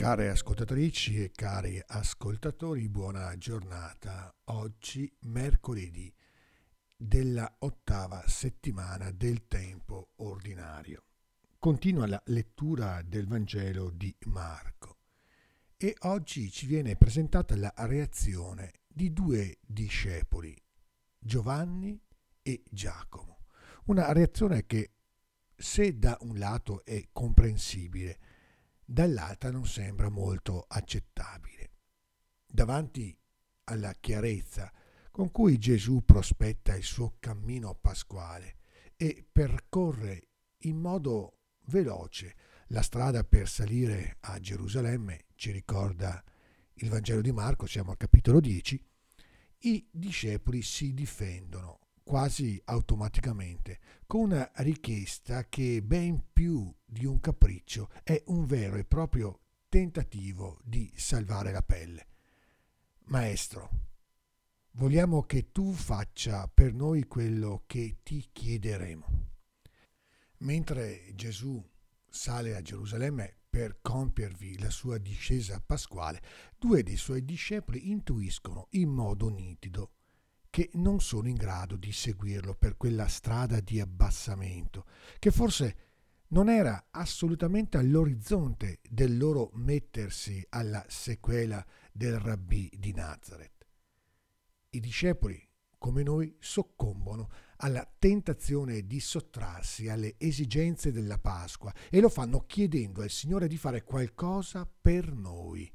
Care ascoltatrici e cari ascoltatori, buona giornata. Oggi mercoledì della ottava settimana del tempo ordinario. Continua la lettura del Vangelo di Marco e oggi ci viene presentata la reazione di due discepoli, Giovanni e Giacomo. Una reazione che se da un lato è comprensibile, dall'altra non sembra molto accettabile. Davanti alla chiarezza con cui Gesù prospetta il suo cammino pasquale e percorre in modo veloce la strada per salire a Gerusalemme, ci ricorda il Vangelo di Marco, siamo al capitolo 10, i discepoli si difendono quasi automaticamente, con una richiesta che ben più di un capriccio è un vero e proprio tentativo di salvare la pelle. Maestro, vogliamo che tu faccia per noi quello che ti chiederemo. Mentre Gesù sale a Gerusalemme per compiervi la sua discesa pasquale, due dei suoi discepoli intuiscono in modo nitido che non sono in grado di seguirlo per quella strada di abbassamento, che forse non era assolutamente all'orizzonte del loro mettersi alla sequela del rabbì di Nazareth. I discepoli, come noi, soccombono alla tentazione di sottrarsi alle esigenze della Pasqua e lo fanno chiedendo al Signore di fare qualcosa per noi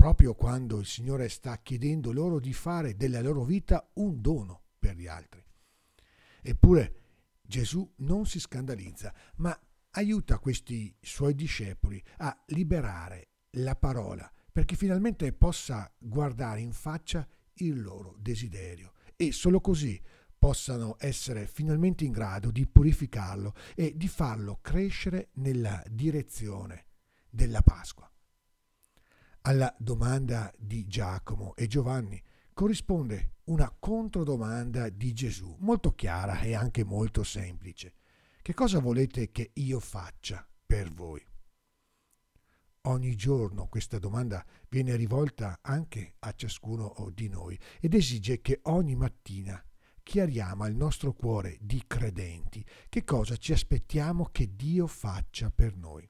proprio quando il Signore sta chiedendo loro di fare della loro vita un dono per gli altri. Eppure Gesù non si scandalizza, ma aiuta questi suoi discepoli a liberare la parola perché finalmente possa guardare in faccia il loro desiderio e solo così possano essere finalmente in grado di purificarlo e di farlo crescere nella direzione della Pasqua. Alla domanda di Giacomo e Giovanni corrisponde una controdomanda di Gesù, molto chiara e anche molto semplice. Che cosa volete che io faccia per voi? Ogni giorno questa domanda viene rivolta anche a ciascuno di noi ed esige che ogni mattina chiariamo al nostro cuore di credenti che cosa ci aspettiamo che Dio faccia per noi.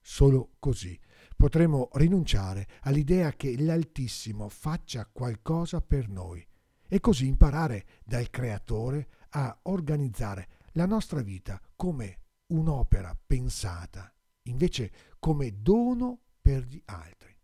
Solo così potremo rinunciare all'idea che l'Altissimo faccia qualcosa per noi e così imparare dal Creatore a organizzare la nostra vita come un'opera pensata, invece come dono per gli altri.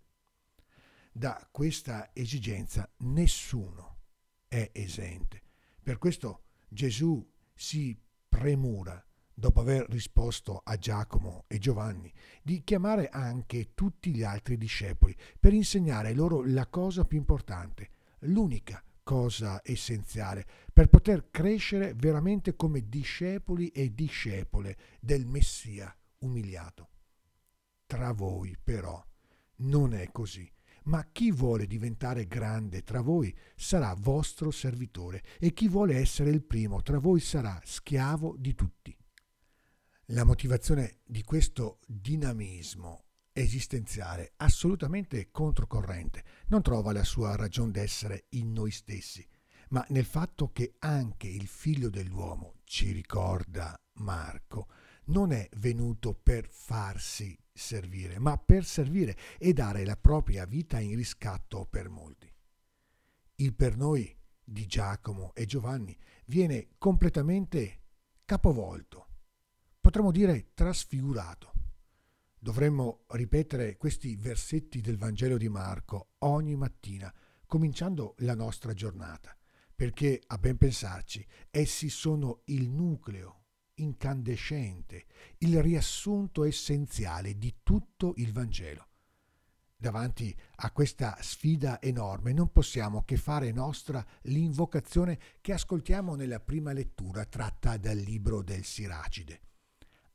Da questa esigenza nessuno è esente. Per questo Gesù si premura dopo aver risposto a Giacomo e Giovanni, di chiamare anche tutti gli altri discepoli per insegnare loro la cosa più importante, l'unica cosa essenziale per poter crescere veramente come discepoli e discepole del Messia umiliato. Tra voi però non è così, ma chi vuole diventare grande tra voi sarà vostro servitore e chi vuole essere il primo tra voi sarà schiavo di tutti. La motivazione di questo dinamismo esistenziale assolutamente controcorrente non trova la sua ragione d'essere in noi stessi, ma nel fatto che anche il figlio dell'uomo, ci ricorda Marco, non è venuto per farsi servire, ma per servire e dare la propria vita in riscatto per molti. Il per noi di Giacomo e Giovanni viene completamente capovolto potremmo dire trasfigurato. Dovremmo ripetere questi versetti del Vangelo di Marco ogni mattina, cominciando la nostra giornata, perché a ben pensarci essi sono il nucleo incandescente, il riassunto essenziale di tutto il Vangelo. Davanti a questa sfida enorme non possiamo che fare nostra l'invocazione che ascoltiamo nella prima lettura tratta dal libro del Siracide.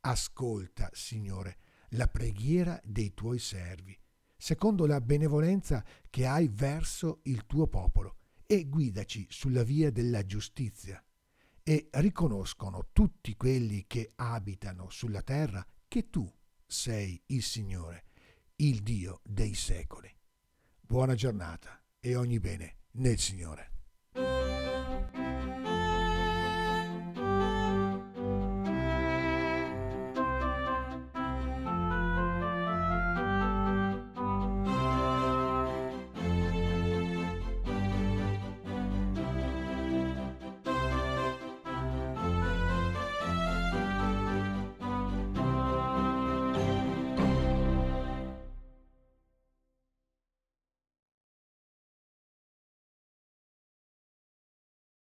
Ascolta, Signore, la preghiera dei tuoi servi, secondo la benevolenza che hai verso il tuo popolo, e guidaci sulla via della giustizia. E riconoscono tutti quelli che abitano sulla terra che tu sei il Signore, il Dio dei secoli. Buona giornata e ogni bene nel Signore.